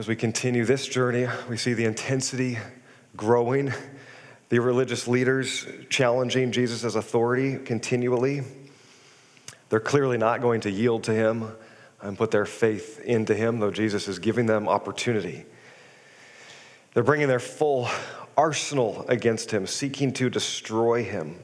As we continue this journey, we see the intensity growing, the religious leaders challenging Jesus' authority continually. They're clearly not going to yield to him and put their faith into him, though Jesus is giving them opportunity. They're bringing their full arsenal against him, seeking to destroy him.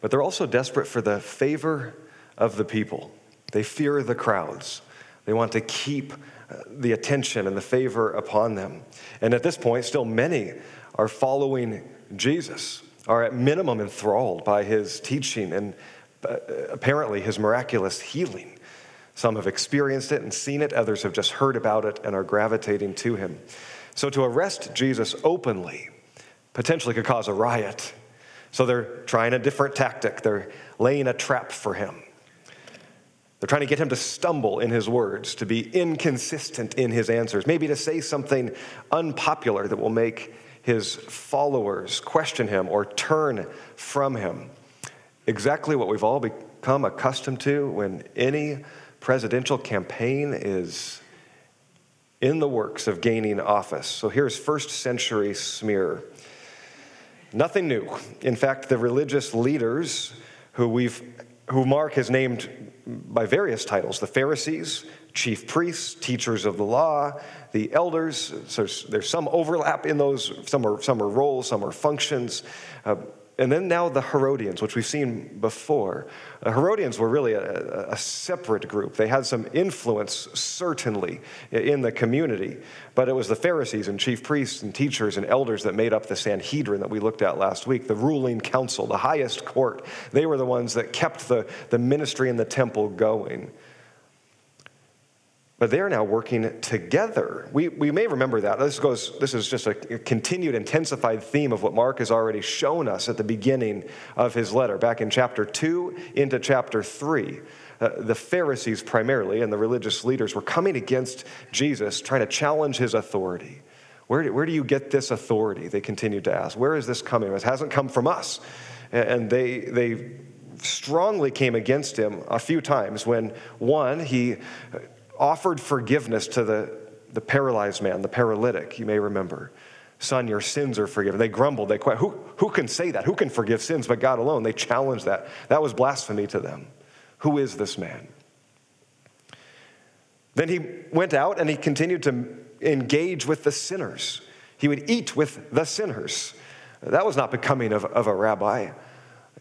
But they're also desperate for the favor of the people. They fear the crowds. They want to keep uh, the attention and the favor upon them. And at this point, still many are following Jesus, are at minimum enthralled by his teaching and uh, apparently his miraculous healing. Some have experienced it and seen it, others have just heard about it and are gravitating to him. So to arrest Jesus openly potentially could cause a riot. So they're trying a different tactic. They're laying a trap for him. They're trying to get him to stumble in his words, to be inconsistent in his answers, maybe to say something unpopular that will make his followers question him or turn from him. Exactly what we've all become accustomed to when any presidential campaign is in the works of gaining office. So here's first century smear. Nothing new. In fact, the religious leaders who we've who Mark has named by various titles the Pharisees, chief priests, teachers of the law, the elders. So there's some overlap in those. Some are, some are roles, some are functions. Uh, and then now the Herodians, which we've seen before. The Herodians were really a, a, separate group. They had some influence, certainly, in the community, but it was the Pharisees and chief priests and teachers and elders that made up the Sanhedrin that we looked at last week, the ruling council, the highest court. They were the ones that kept the, the ministry in the temple going but they're now working together. We, we may remember that. This, goes, this is just a continued, intensified theme of what Mark has already shown us at the beginning of his letter, back in chapter 2 into chapter 3. Uh, the Pharisees, primarily, and the religious leaders were coming against Jesus, trying to challenge his authority. Where do, where do you get this authority? They continued to ask. Where is this coming? From? It hasn't come from us. And they, they strongly came against him a few times when, one, he offered forgiveness to the, the paralyzed man, the paralytic, you may remember. Son, your sins are forgiven. They grumbled. They quit. Who, who can say that? Who can forgive sins but God alone? They challenged that. That was blasphemy to them. Who is this man? Then he went out and he continued to engage with the sinners. He would eat with the sinners. That was not becoming of, of a rabbi.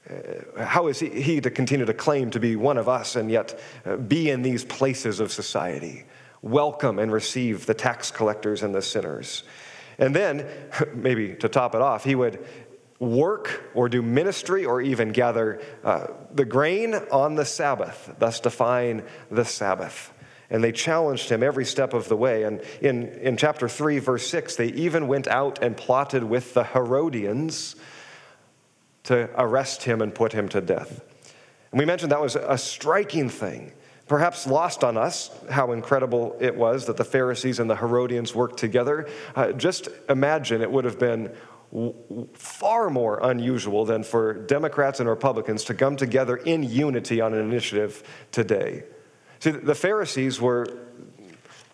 Uh, how is he, to continue to claim to be one of us and yet uh, be in these places of society, welcome and receive the tax collectors and the sinners? And then, maybe to top it off, he would work or do ministry or even gather uh, the grain on the Sabbath, thus define the Sabbath. And they challenged him every step of the way. And in, in chapter 3, verse 6, they even went out and plotted with the Herodians to arrest him and put him to death. And we mentioned that was a striking thing, perhaps lost on us how incredible it was that the Pharisees and the Herodians worked together. Uh, just imagine it would have been far more unusual than for Democrats and Republicans to come together in unity on an initiative today. See, the Pharisees were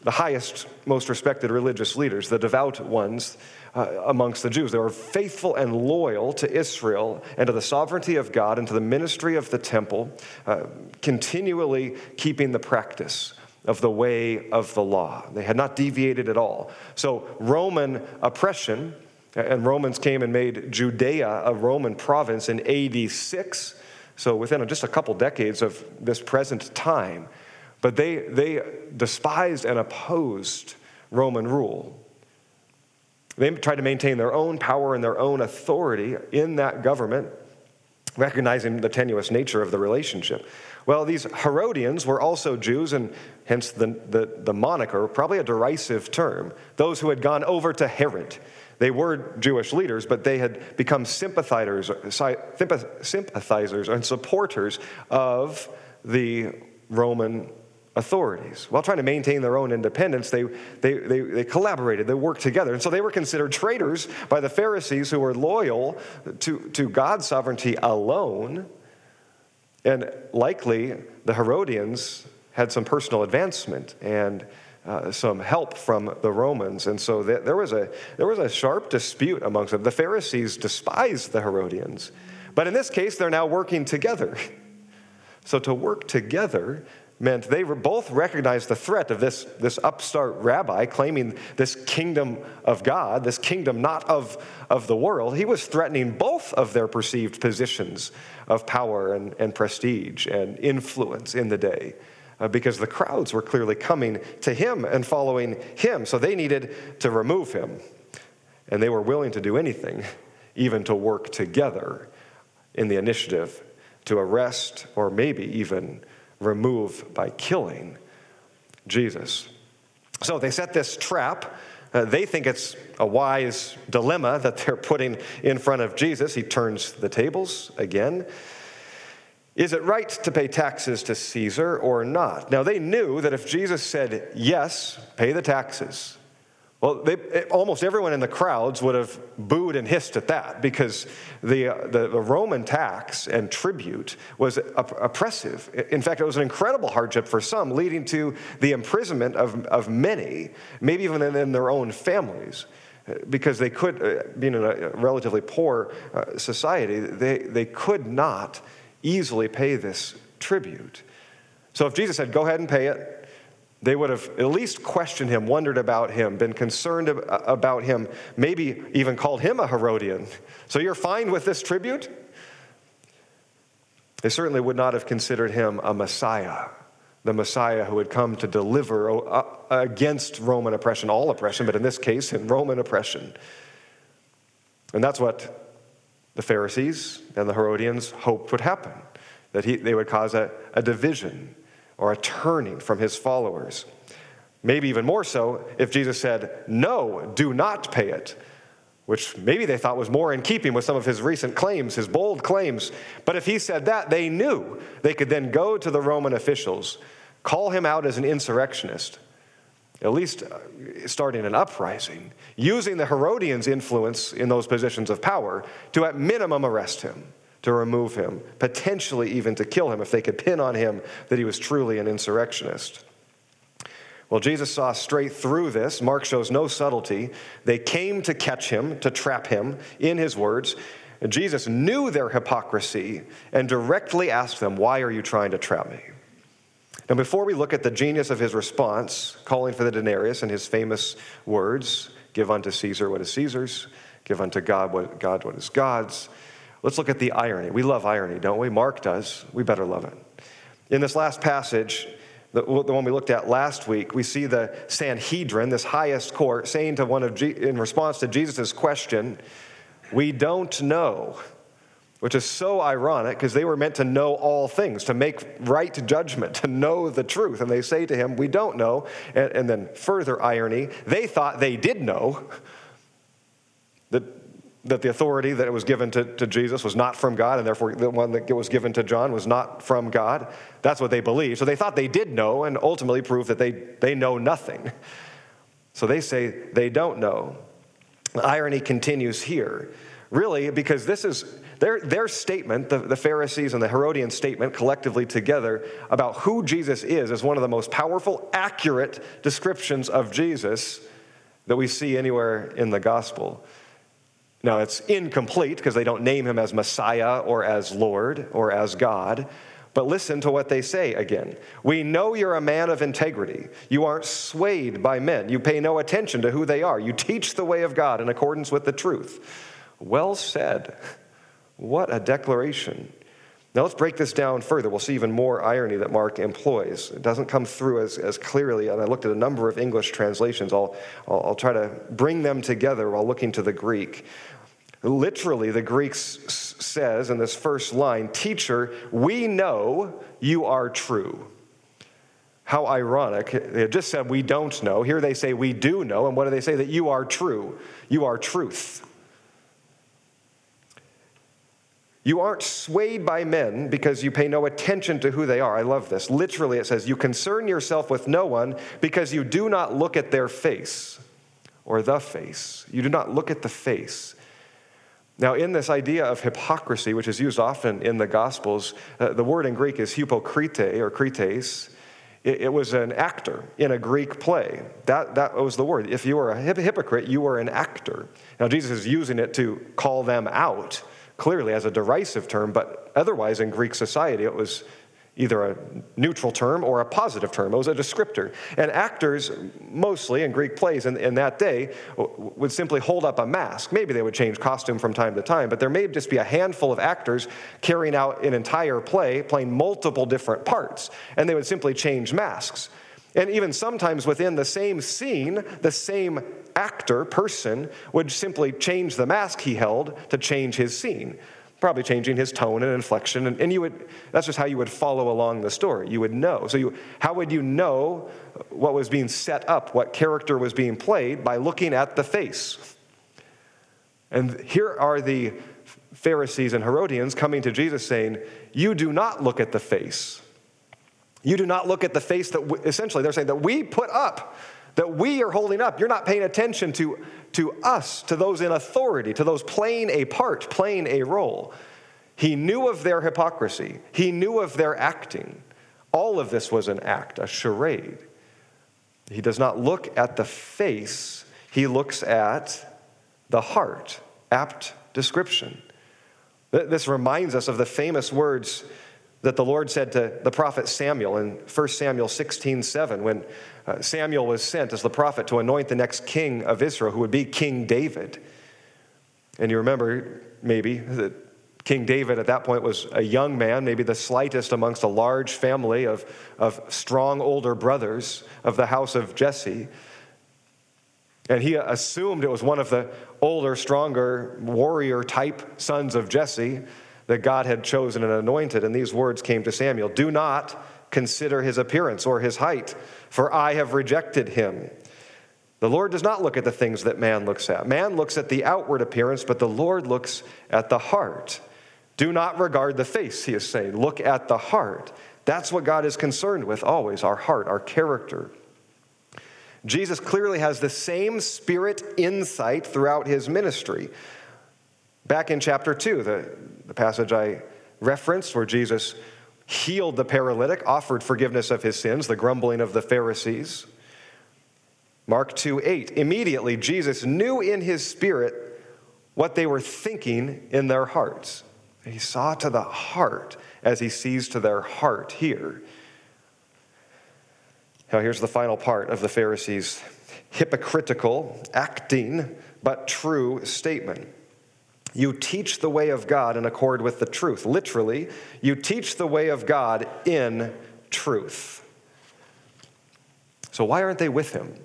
the highest, most respected religious leaders, the devout ones uh, amongst the Jews. They were faithful and loyal to Israel and to the sovereignty of God and to the ministry of the temple, uh, continually keeping the practice of the way of the law. They had not deviated at all. So, Roman oppression, and Romans came and made Judea a Roman province in AD 6, so within just a couple decades of this present time. But they, they despised and opposed Roman rule. They tried to maintain their own power and their own authority in that government, recognizing the tenuous nature of the relationship. Well, these Herodians were also Jews, and hence the, the, the moniker, probably a derisive term, those who had gone over to Herod. They were Jewish leaders, but they had become sympathizers, sympathizers and supporters of the Roman authorities. While trying to maintain their own independence, they, they, they, they, collaborated, they worked together. And so they were considered traitors by the Pharisees who were loyal to, to God's sovereignty alone. And likely the Herodians had some personal advancement and uh, some help from the Romans. And so there was, a, there was a sharp dispute amongst them. The Pharisees despised the Herodians, but in this case, they're now working together. So to work together meant they both recognized the threat of this, this upstart rabbi claiming this kingdom of God, this kingdom not of, of the world. He was threatening both of their perceived positions of power and, and prestige and influence in the day. Uh, because the crowds were clearly coming to him and following him. So they needed to remove him. And they were willing to do anything, even to work together in the initiative to arrest or maybe even remove by killing Jesus. So they set this trap. Uh, they think it's a wise dilemma that they're putting in front of Jesus. He turns the tables again. Is it right to pay taxes to Caesar or not? Now, they knew that if Jesus said, yes, pay the taxes, well, they, almost everyone in the crowds would have booed and hissed at that because the, uh, the, the, Roman tax and tribute was oppressive. In fact, it was an incredible hardship for some, leading to the imprisonment of, of many, maybe even in their own families. Because they could, uh, being in a relatively poor uh, society, they, they could not easily pay this tribute. So if Jesus said, go ahead and pay it, they would have at least questioned him, wondered about him, been concerned about him, maybe even called him a Herodian. So you're fine with this tribute? They certainly would not have considered him a Messiah, the Messiah who had come to deliver uh, against Roman oppression, all oppression, but in this case, in Roman oppression. And that's what the Pharisees and the Herodians hoped would happen, that he, they would cause a, a division or a turning from his followers. Maybe even more so if Jesus said, No, do not pay it, which maybe they thought was more in keeping with some of his recent claims, his bold claims. But if he said that, they knew they could then go to the Roman officials, call him out as an insurrectionist, at least uh, starting an uprising, using the Herodians' influence in those positions of power to at minimum arrest him to remove him, potentially even to kill him if they could pin on him that he was truly an insurrectionist. Well, Jesus saw straight through this. Mark shows no subtlety. They came to catch him, to trap him in his words. And Jesus knew their hypocrisy and directly asked them, Why are you trying to trap me? Now, before we look at the genius of his response, calling for the denarius and his famous words, Give unto Caesar what is Caesar's, give unto God what, God what is God's, Let's look at the irony. We love irony, don't we? Mark does. We better love it. In this last passage, the, one we looked at last week, we see the Sanhedrin, this highest court, saying to one of G, in response to Jesus' question, "We don't know," which is so ironic because they were meant to know all things, to make right judgment, to know the truth, and they say to him, "We don't know." And, and then further irony, they thought they did know. That the authority that was given to, to Jesus was not from God, and therefore the one that was given to John was not from God. That's what they believed. So they thought they did know, and ultimately proved that they, they know nothing. So they say they don't know. The irony continues here. Really, because this is their, their statement, the, the Pharisees and the Herodian statement collectively together about who Jesus is, is one of the most powerful, accurate descriptions of Jesus that we see anywhere in the gospel. Now, it's incomplete because they don't name him as Messiah or as Lord or as God. But listen to what they say again. We know you're a man of integrity. You aren't swayed by men. You pay no attention to who they are. You teach the way of God in accordance with the truth. Well said. What a declaration. Now let's break this down further. We'll see even more irony that Mark employs. It doesn't come through as, as clearly, and I looked at a number of English translations. I'll, I'll, I'll try to bring them together while looking to the Greek. Literally, the Greek says in this first line, Teacher, we know you are true. How ironic. They just said we don't know. Here they say we do know. And what do they say? That you are true. You are truth. You aren't swayed by men because you pay no attention to who they are. I love this. Literally, it says, You concern yourself with no one because you do not look at their face or the face. You do not look at the face. Now, in this idea of hypocrisy, which is used often in the Gospels, uh, the word in Greek is hypocrite or krites. it, it was an actor in a Greek play. That, that was the word. If you were a hypocrite, you were an actor. Now, Jesus is using it to call them out, clearly as a derisive term, but otherwise in Greek society, it was either a neutral term or a positive term. It was a descriptor. And actors, mostly in Greek plays in, in, that day, would simply hold up a mask. Maybe they would change costume from time to time, but there may just be a handful of actors carrying out an entire play, playing multiple different parts, and they would simply change masks. And even sometimes within the same scene, the same actor, person, would simply change the mask he held to change his scene probably changing his tone and inflection. And, and, you would, that's just how you would follow along the story. You would know. So, you, how would you know what was being set up, what character was being played? By looking at the face. And here are the Pharisees and Herodians coming to Jesus saying, You do not look at the face. You do not look at the face that, essentially, they're saying that we put up that we are holding up. You're not paying attention to, to us, to those in authority, to those playing a part, playing a role. He knew of their hypocrisy, he knew of their acting. All of this was an act, a charade. He does not look at the face, he looks at the heart. Apt description. This reminds us of the famous words that the Lord said to the prophet Samuel in 1 Samuel 16 7, when uh, Samuel was sent as the prophet to anoint the next king of Israel, who would be King David. And you remember, maybe, that King David at that point was a young man, maybe the slightest amongst a large family of, of strong older brothers of the house of Jesse. And he assumed it was one of the older, stronger, warrior type sons of Jesse that God had chosen and anointed. And these words came to Samuel Do not consider his appearance or his height, for I have rejected him. The Lord does not look at the things that man looks at. Man looks at the outward appearance, but the Lord looks at the heart. Do not regard the face, he is saying. Look at the heart. That's what God is concerned with always our heart, our character. Jesus clearly has the same spirit insight throughout his ministry. Back in chapter 2, the, the passage I referenced, where Jesus healed the paralytic, offered forgiveness of his sins, the grumbling of the Pharisees. Mark 2 8. Immediately, Jesus knew in his spirit what they were thinking in their hearts. He saw to the heart as he sees to their heart here. Now, here's the final part of the Pharisees' hypocritical, acting, but true statement. You teach the way of God in accord with the truth. Literally, you teach the way of God in truth. So, why aren't they with him?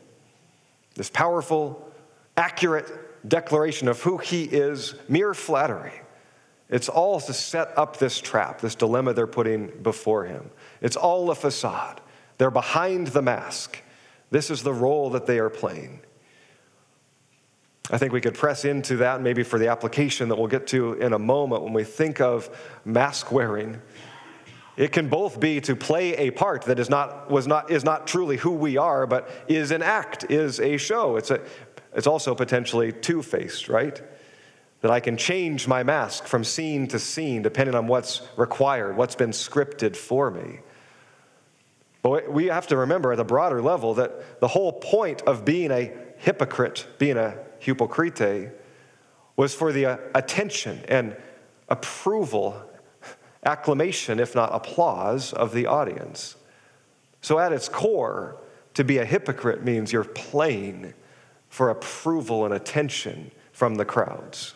This powerful, accurate declaration of who he is, mere flattery. It's all to set up this trap, this dilemma they're putting before him. It's all a facade. They're behind the mask. This is the role that they are playing. I think we could press into that maybe for the application that we'll get to in a moment when we think of mask wearing. It can both be to play a part that is not, was not, is not truly who we are, but is an act, is a show. It's, a, it's also potentially two faced, right? That I can change my mask from scene to scene depending on what's required, what's been scripted for me. But we have to remember at a broader level that the whole point of being a hypocrite, being a hypocrite, was for the uh, attention and approval, acclamation, if not applause, of the audience. So, at its core, to be a hypocrite means you're playing for approval and attention from the crowds.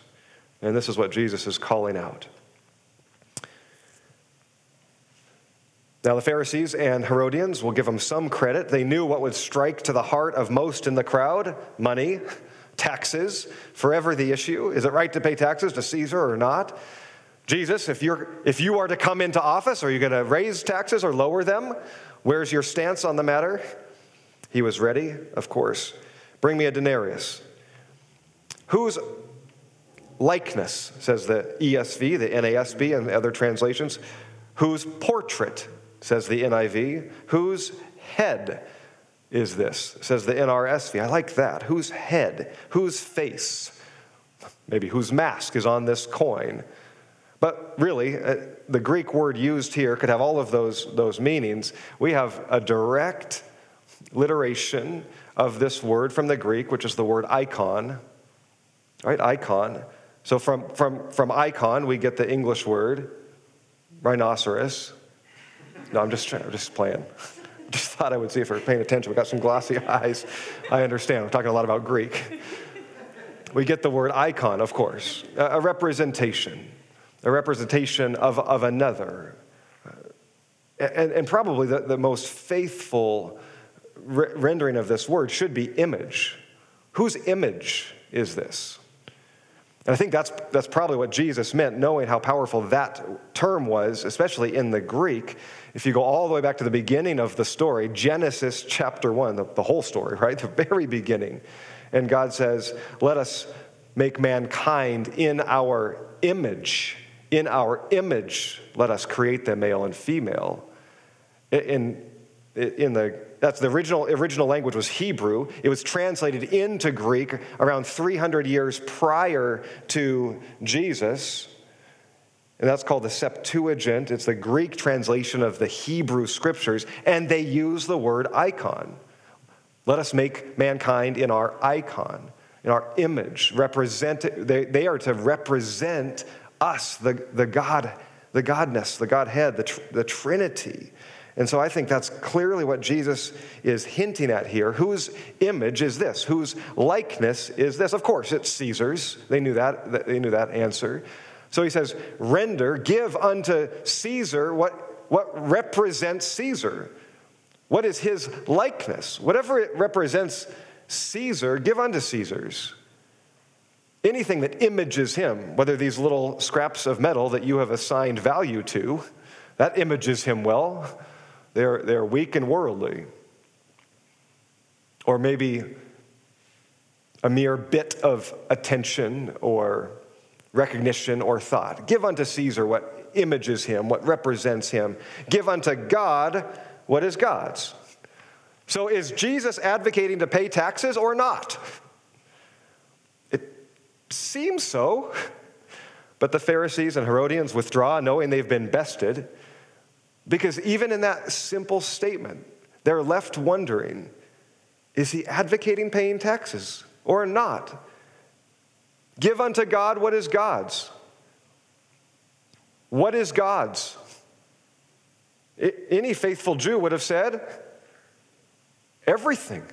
And this is what Jesus is calling out. Now, the Pharisees and Herodians, will give them some credit. They knew what would strike to the heart of most in the crowd money taxes, forever the issue. Is it right to pay taxes to Caesar or not? Jesus, if, you're, if you are to come into office, are you going to raise taxes or lower them? Where's your stance on the matter? He was ready, of course. Bring me a denarius. Whose likeness, says the ESV, the NASB, and other translations, whose portrait, says the NIV, whose head, is this, says the NRSV. I like that. Whose head, whose face, maybe whose mask is on this coin? But really, uh, the Greek word used here could have all of those, those meanings. We have a direct literation of this word from the Greek, which is the word icon. Right? Icon. So from, from, from icon, we get the English word rhinoceros. No, I'm just trying, I'm just playing. Just thought I would see if we're paying attention. We got some glossy eyes. I understand. We're talking a lot about Greek. We get the word icon, of course, a representation, a representation of, of another. And, and probably the, the most faithful re- rendering of this word should be image. Whose image is this? And I think that's, that's probably what Jesus meant, knowing how powerful that term was, especially in the Greek. If you go all the way back to the beginning of the story, Genesis chapter 1, the, the whole story, right? The very beginning. And God says, Let us make mankind in our image. In our image, let us create them male and female. In, in the that's the original, original language was Hebrew. It was translated into Greek around 300 years prior to Jesus. And that's called the Septuagint. It's the Greek translation of the Hebrew scriptures. And they use the word icon. Let us make mankind in our icon, in our image. Represent, they, they are to represent us, the, the God, the Godness, the Godhead, the, the Trinity. And so I think that's clearly what Jesus is hinting at here. Whose image is this? Whose likeness is this? Of course, it's Caesar's. They knew that, they knew that answer. So he says, render, give unto Caesar what, what represents Caesar. What is his likeness? Whatever it represents Caesar, give unto Caesar's. Anything that images him, whether these little scraps of metal that you have assigned value to, that images him well. They're, they're weak and worldly. Or maybe a mere bit of attention or recognition or thought. Give unto Caesar what images him, what represents him. Give unto God what is God's. So is Jesus advocating to pay taxes or not? It seems so. But the Pharisees and Herodians withdraw, knowing they've been bested. Because even in that simple statement, they're left wondering is he advocating paying taxes or not? Give unto God what is God's. What is God's? Any faithful Jew would have said, everything.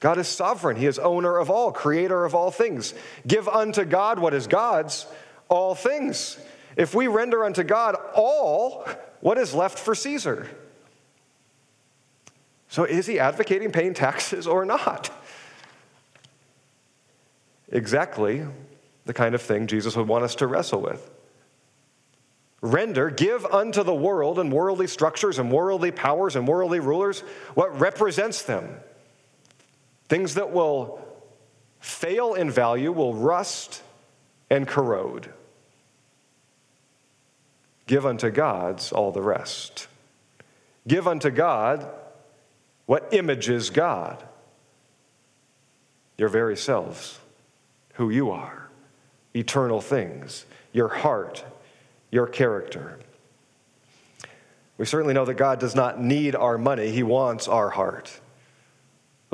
God is sovereign. He is owner of all, creator of all things. Give unto God what is God's, all things. If we render unto God all, what is left for Caesar? So is he advocating paying taxes or not? Exactly the kind of thing Jesus would want us to wrestle with. Render, give unto the world and worldly structures and worldly powers and worldly rulers what represents them. Things that will fail in value, will rust and corrode. Give unto God's all the rest. Give unto God what images God. Your very selves, who you are, eternal things, your heart, your character. We certainly know that God does not need our money, He wants our heart.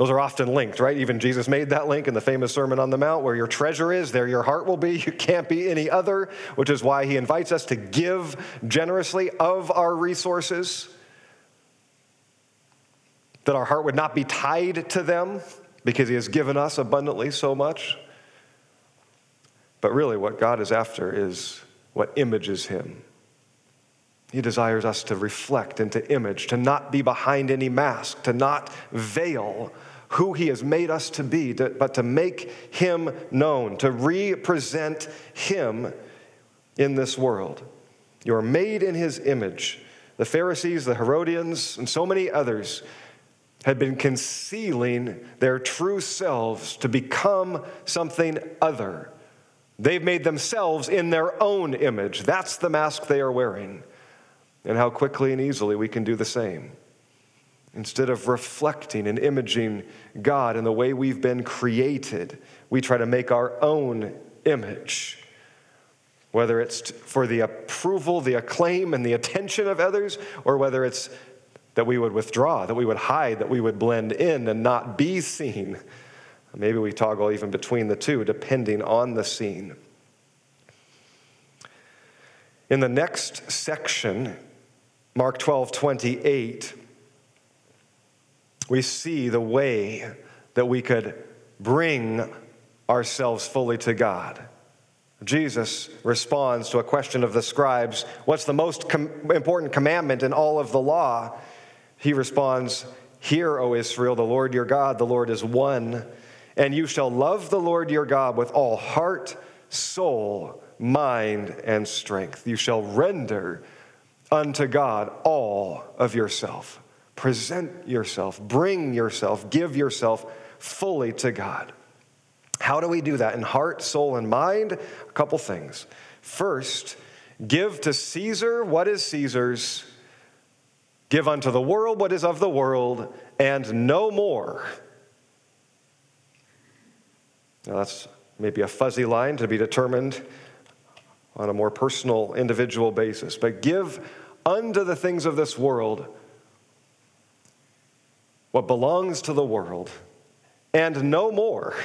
Those are often linked, right? Even Jesus made that link in the famous Sermon on the Mount where your treasure is, there your heart will be. You can't be any other, which is why he invites us to give generously of our resources, that our heart would not be tied to them because he has given us abundantly so much. But really, what God is after is what images him. He desires us to reflect and to image, to not be behind any mask, to not veil who He has made us to be, to, but to make Him known, to represent Him in this world. You are made in His image. The Pharisees, the Herodians, and so many others had been concealing their true selves to become something other. They've made themselves in their own image. That's the mask they are wearing. And how quickly and easily we can do the same. Instead of reflecting and imaging God in the way we've been created, we try to make our own image. whether it's for the approval, the acclaim, and the attention of others, or whether it's that we would withdraw, that we would hide, that we would blend in and not be seen. Maybe we toggle even between the two, depending on the scene. In the next section, Mark 12, 28, we see the way that we could bring ourselves fully to God. Jesus responds to a question of the scribes What's the most com- important commandment in all of the law? He responds, Hear, O Israel, the Lord your God, the Lord is one, and you shall love the Lord your God with all heart, soul, mind, and strength. You shall render unto God all of yourself. Present yourself, bring yourself, give yourself fully to God. How do we do that? In heart, soul, and mind? A couple things. First, give to Caesar what is Caesar's, give unto the world what is of the world, and no more. Now, that's maybe a fuzzy line to be determined on a more personal, individual basis. But give unto the things of this world what belongs to the world, and no more.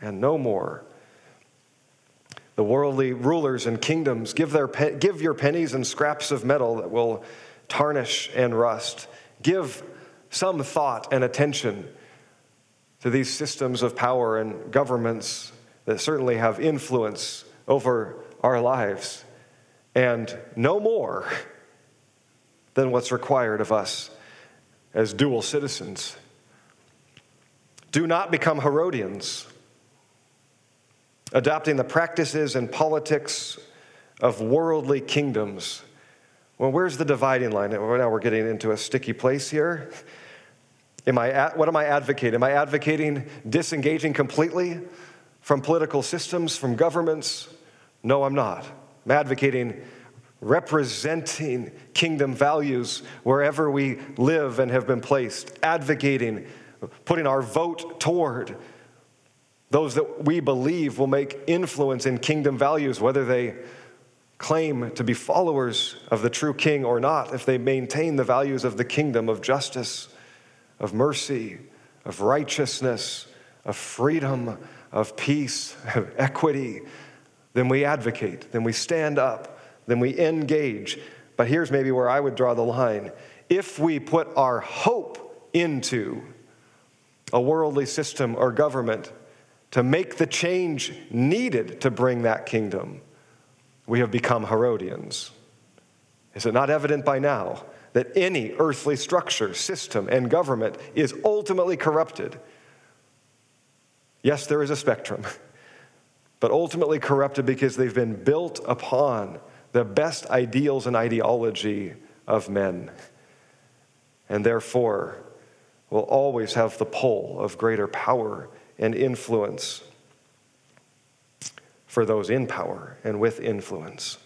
And no more. The worldly rulers and kingdoms give, their give your pennies and scraps of metal that will tarnish and rust. Give some thought and attention to these systems of power and governments that certainly have influence over our lives, and no more than what's required of us as dual citizens. Do not become Herodians, adopting the practices and politics of worldly kingdoms. Well, where's the dividing line? Now we're getting into a sticky place here. Am I, what am I advocating? Am I advocating disengaging completely from political systems, from governments? No, I'm not. I'm advocating representing kingdom values wherever we live and have been placed, advocating, putting our vote toward those that we believe will make influence in kingdom values, whether they claim to be followers of the true king or not, if they maintain the values of the kingdom of justice, of mercy, of righteousness, of freedom, of peace, of equity, then we advocate, then we stand up then we engage. But here's maybe where I would draw the line. If we put our hope into a worldly system or government to make the change needed to bring that kingdom, we have become Herodians. Is it not evident by now that any earthly structure, system, and government is ultimately corrupted? Yes, there is a spectrum, but ultimately corrupted because they've been built upon the best ideals and ideology of men, and therefore will always have the pull of greater power and influence for those in power and with influence.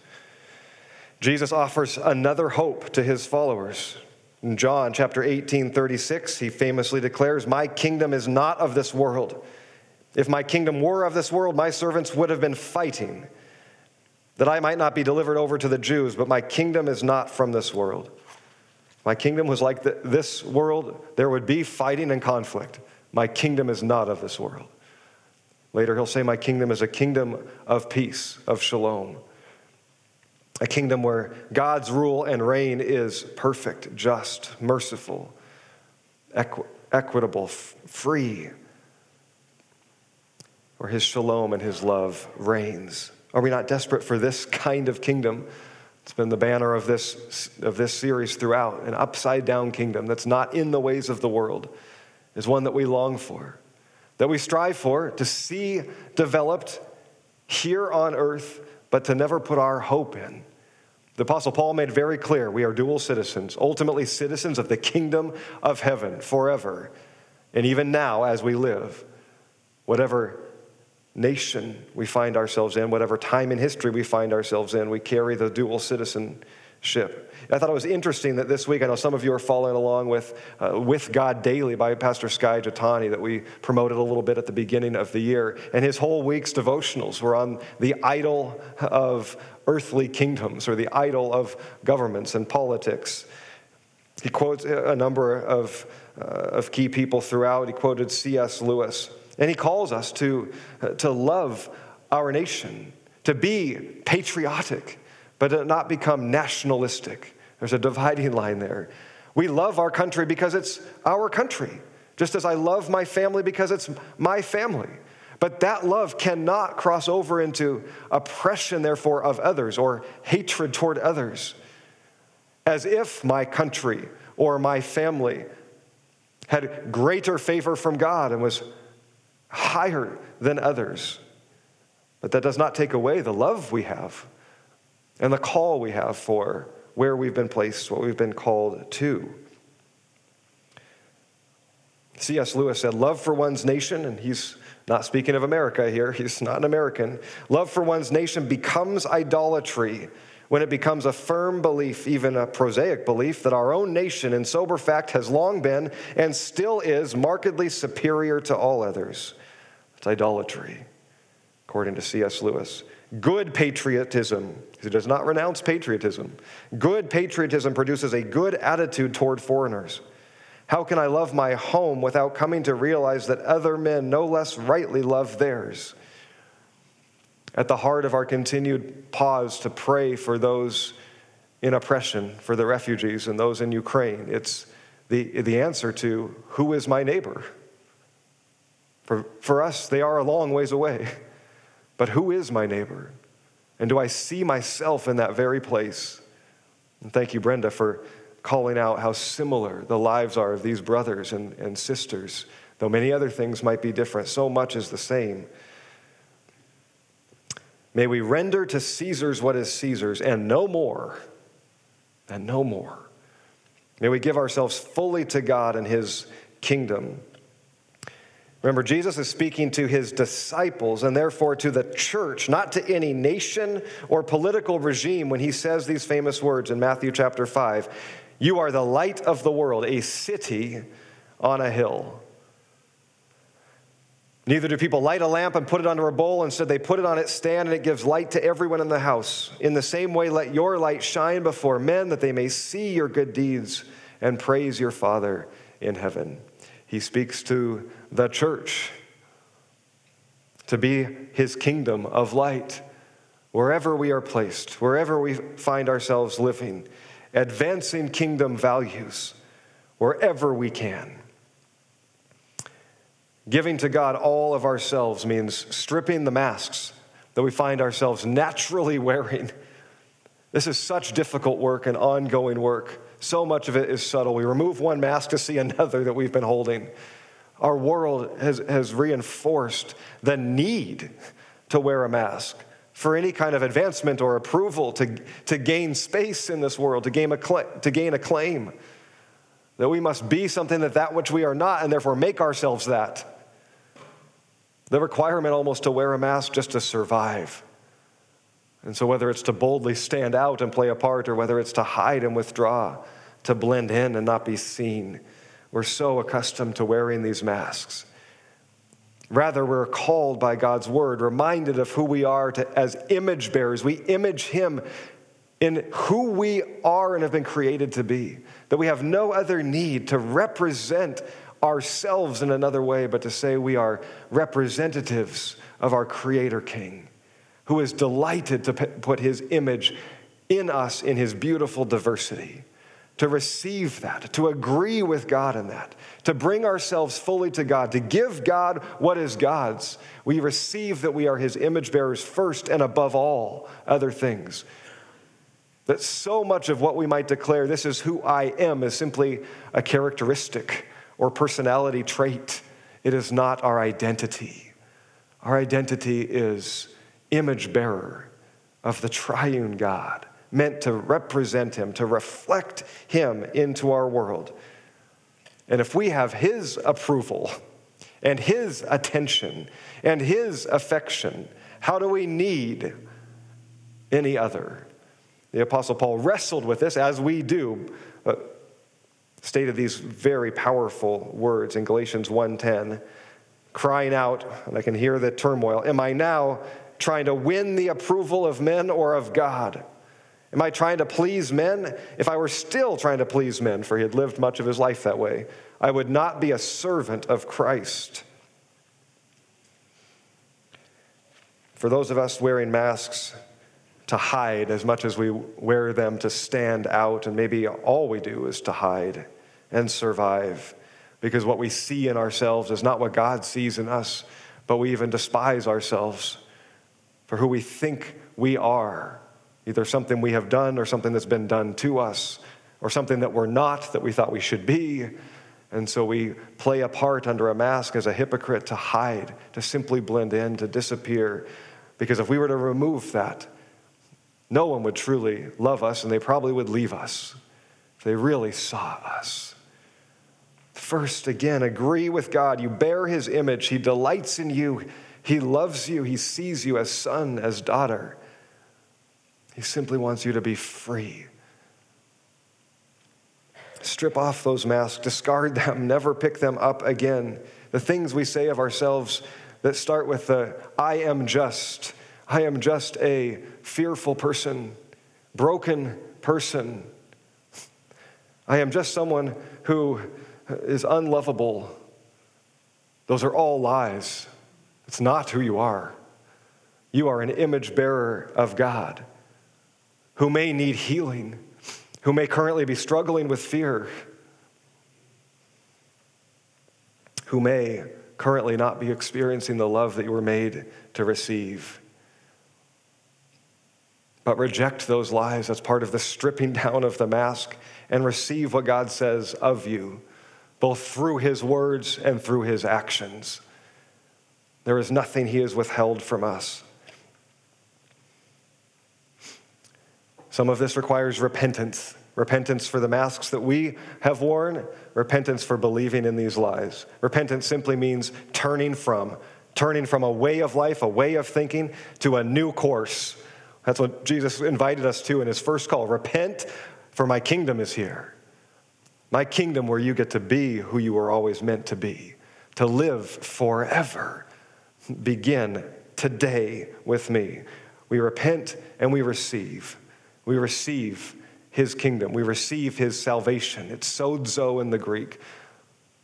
Jesus offers another hope to his followers. In John chapter 18, 36, he famously declares, My kingdom is not of this world. If my kingdom were of this world, my servants would have been fighting that I might not be delivered over to the Jews, but my kingdom is not from this world. My kingdom was like the, this world, there would be fighting and conflict. My kingdom is not of this world. Later, he'll say, My kingdom is a kingdom of peace, of shalom. A kingdom where God's rule and reign is perfect, just, merciful, equi- equitable, f- free, where his shalom and his love reigns. Are we not desperate for this kind of kingdom? It's been the banner of this, of this series throughout. An upside down kingdom that's not in the ways of the world is one that we long for, that we strive for to see developed here on earth, but to never put our hope in. The Apostle Paul made very clear we are dual citizens, ultimately citizens of the kingdom of heaven forever. And even now, as we live, whatever nation we find ourselves in, whatever time in history we find ourselves in, we carry the dual citizenship. I thought it was interesting that this week, I know some of you are following along with uh, With God Daily by Pastor Skye Jethani that we promoted a little bit at the beginning of the year. And his whole week's devotionals were on the idol of earthly kingdoms or the idol of governments and politics. He quotes a number of, uh, of key people throughout. He quoted C.S. Lewis. And he calls us to, uh, to love our nation, to be patriotic, but to not become nationalistic. There's a dividing line there. We love our country because it's our country, just as I love my family because it's my family. But that love cannot cross over into oppression, therefore, of others or hatred toward others, as if my country or my family had greater favor from God and was higher than others. But that does not take away the love we have and the call we have for where we've been placed, what we've been called to. C.S. Lewis said, Love for one's nation, and he's not speaking of America here, he's not an American. Love for one's nation becomes idolatry when it becomes a firm belief, even a prosaic belief, that our own nation, in sober fact, has long been and still is markedly superior to all others. It's idolatry according to C.S. Lewis. Good patriotism, he does not renounce patriotism. Good patriotism produces a good attitude toward foreigners. How can I love my home without coming to realize that other men no less rightly love theirs? At the heart of our continued pause to pray for those in oppression, for the refugees and those in Ukraine, it's the, the answer to who is my neighbor? For, for us, they are a long ways away. But who is my neighbor? And do I see myself in that very place? And thank you, Brenda, for calling out how similar the lives are of these brothers and, and sisters. Though many other things might be different, so much is the same. May we render to Caesar's what is Caesar's and no more, and no more. May we give ourselves fully to God and his kingdom. Remember, Jesus is speaking to his disciples and therefore to the church, not to any nation or political regime when he says these famous words in Matthew chapter 5 You are the light of the world, a city on a hill. Neither do people light a lamp and put it under a bowl. Instead, they put it on its stand and it gives light to everyone in the house. In the same way, let your light shine before men that they may see your good deeds and praise your Father in heaven. He speaks to the church to be his kingdom of light wherever we are placed, wherever we find ourselves living, advancing kingdom values wherever we can. Giving to God all of ourselves means stripping the masks that we find ourselves naturally wearing. This is such difficult work and ongoing work. So much of it is subtle. We remove one mask to see another that we've been holding. Our world has, has reinforced the need to wear a mask for any kind of advancement or approval, to, to gain space in this world, to gain, a, to gain a claim. That we must be something that that which we are not, and therefore make ourselves that. The requirement almost to wear a mask just to survive. And so, whether it's to boldly stand out and play a part, or whether it's to hide and withdraw, to blend in and not be seen, we're so accustomed to wearing these masks. Rather, we're called by God's word, reminded of who we are to, as image bearers. We image Him in who we are and have been created to be. That we have no other need to represent ourselves in another way, but to say we are representatives of our Creator King who is delighted to put his image in us in his beautiful diversity. To receive that, to agree with God in that, to bring ourselves fully to God, to give God what is God's. We receive that we are his image bearers first and above all other things. That so much of what we might declare, this is who I am, is simply a characteristic or personality trait. It is not our identity. Our identity is image bearer of the triune God, meant to represent him, to reflect him into our world. And if we have his approval and his attention and his affection, how do we need any other? The Apostle Paul wrestled with this, as we do, uh, stated these very powerful words in Galatians 1:10, crying out, and I can hear the turmoil, am I now trying to win the approval of men or of God? Am I trying to please men? If I were still trying to please men, for he had lived much of his life that way, I would not be a servant of Christ. For those of us wearing masks to hide as much as we wear them to stand out, and maybe all we do is to hide and survive, because what we see in ourselves is not what God sees in us, but we even despise ourselves for who we think we are either something we have done or something that's been done to us, or something that we're not that we thought we should be. And so we play a part under a mask as a hypocrite to hide, to simply blend in, to disappear. Because if we were to remove that, no one would truly love us and they probably would leave us if they really saw us. First, again, agree with God. You bear his image, he delights in you, he loves you, he sees you as son, as daughter. He simply wants you to be free. Strip off those masks, discard them, never pick them up again. The things we say of ourselves that start with the I am just, I am just a fearful person, broken person. I am just someone who is unlovable. Those are all lies. It's not who you are. You are an image bearer of God who may need healing, who may currently be struggling with fear, who may currently not be experiencing the love that you were made to receive. But reject those lies. That's part of the stripping down of the mask and receive what God says of you, both through His words and through His actions. There is nothing He has withheld from us. Some of this requires repentance repentance for the masks that we have worn, repentance for believing in these lies. Repentance simply means turning from, turning from a way of life, a way of thinking, to a new course. That's what Jesus invited us to in his first call repent, for my kingdom is here. My kingdom where you get to be who you were always meant to be, to live forever. Begin today with me. We repent and we receive. We receive his kingdom. We receive his salvation. It's sozo in the Greek.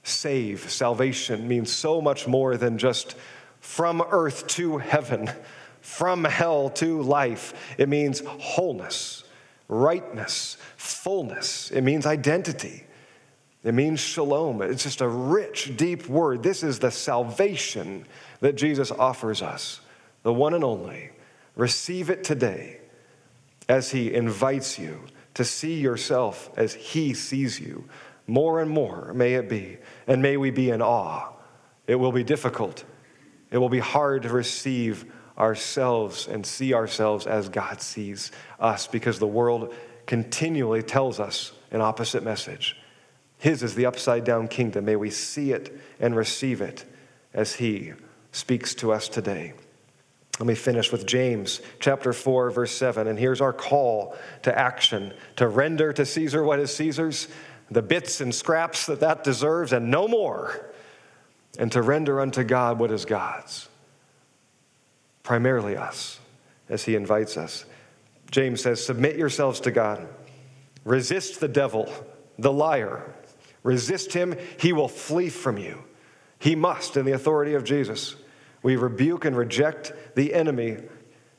Save, salvation means so much more than just from earth to heaven, from hell to life. It means wholeness, rightness, fullness. It means identity. It means shalom. It's just a rich, deep word. This is the salvation that Jesus offers us, the one and only. Receive it today as he invites you to see yourself as he sees you. More and more may it be, and may we be in awe. It will be difficult. It will be hard to receive ourselves and see ourselves as God sees us because the world continually tells us an opposite message. His is the upside down kingdom. May we see it and receive it as He speaks to us today. Let me finish with James chapter 4, verse 7. And here's our call to action to render to Caesar what is Caesar's, the bits and scraps that that deserves, and no more, and to render unto God what is God's, primarily us, as he invites us. James says, Submit yourselves to God, resist the devil, the liar. Resist him, he will flee from you. He must in the authority of Jesus. We rebuke and reject the enemy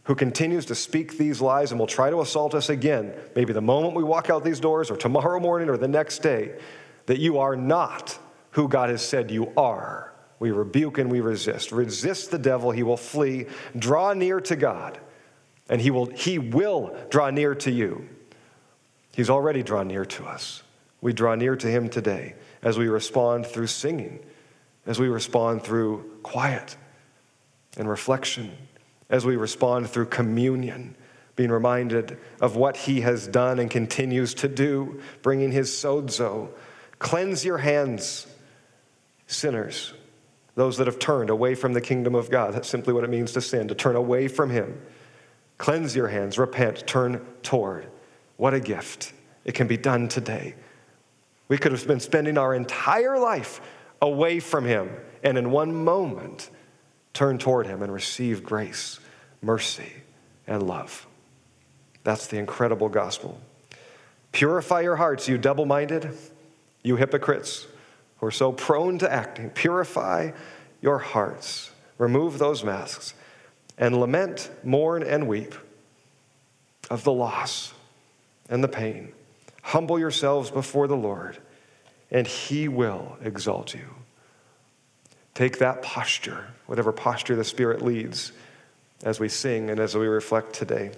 who continues to speak these lies and will try to assault us again, maybe the moment we walk out these doors or tomorrow morning or the next day, that you are not who God has said you are. We rebuke and we resist. Resist the devil, he will flee. Draw near to God, and he will, he will draw near to you. He's already drawn near to us. We draw near to him today as we respond through singing, as we respond through quiet and reflection as we respond through communion, being reminded of what he has done and continues to do, bringing his sozo. Cleanse your hands, sinners, those that have turned away from the kingdom of God. That's simply what it means to sin, to turn away from him. Cleanse your hands, repent, turn toward. What a gift. It can be done today. We could have been spending our entire life away from Him and in one moment turn toward Him and receive grace, mercy, and love. That's the incredible gospel. Purify your hearts, you double minded, you hypocrites who are so prone to acting. Purify your hearts. Remove those masks and lament, mourn, and weep of the loss and the pain. Humble yourselves before the Lord, and He will exalt you. Take that posture, whatever posture the Spirit leads, as we sing and as we reflect today.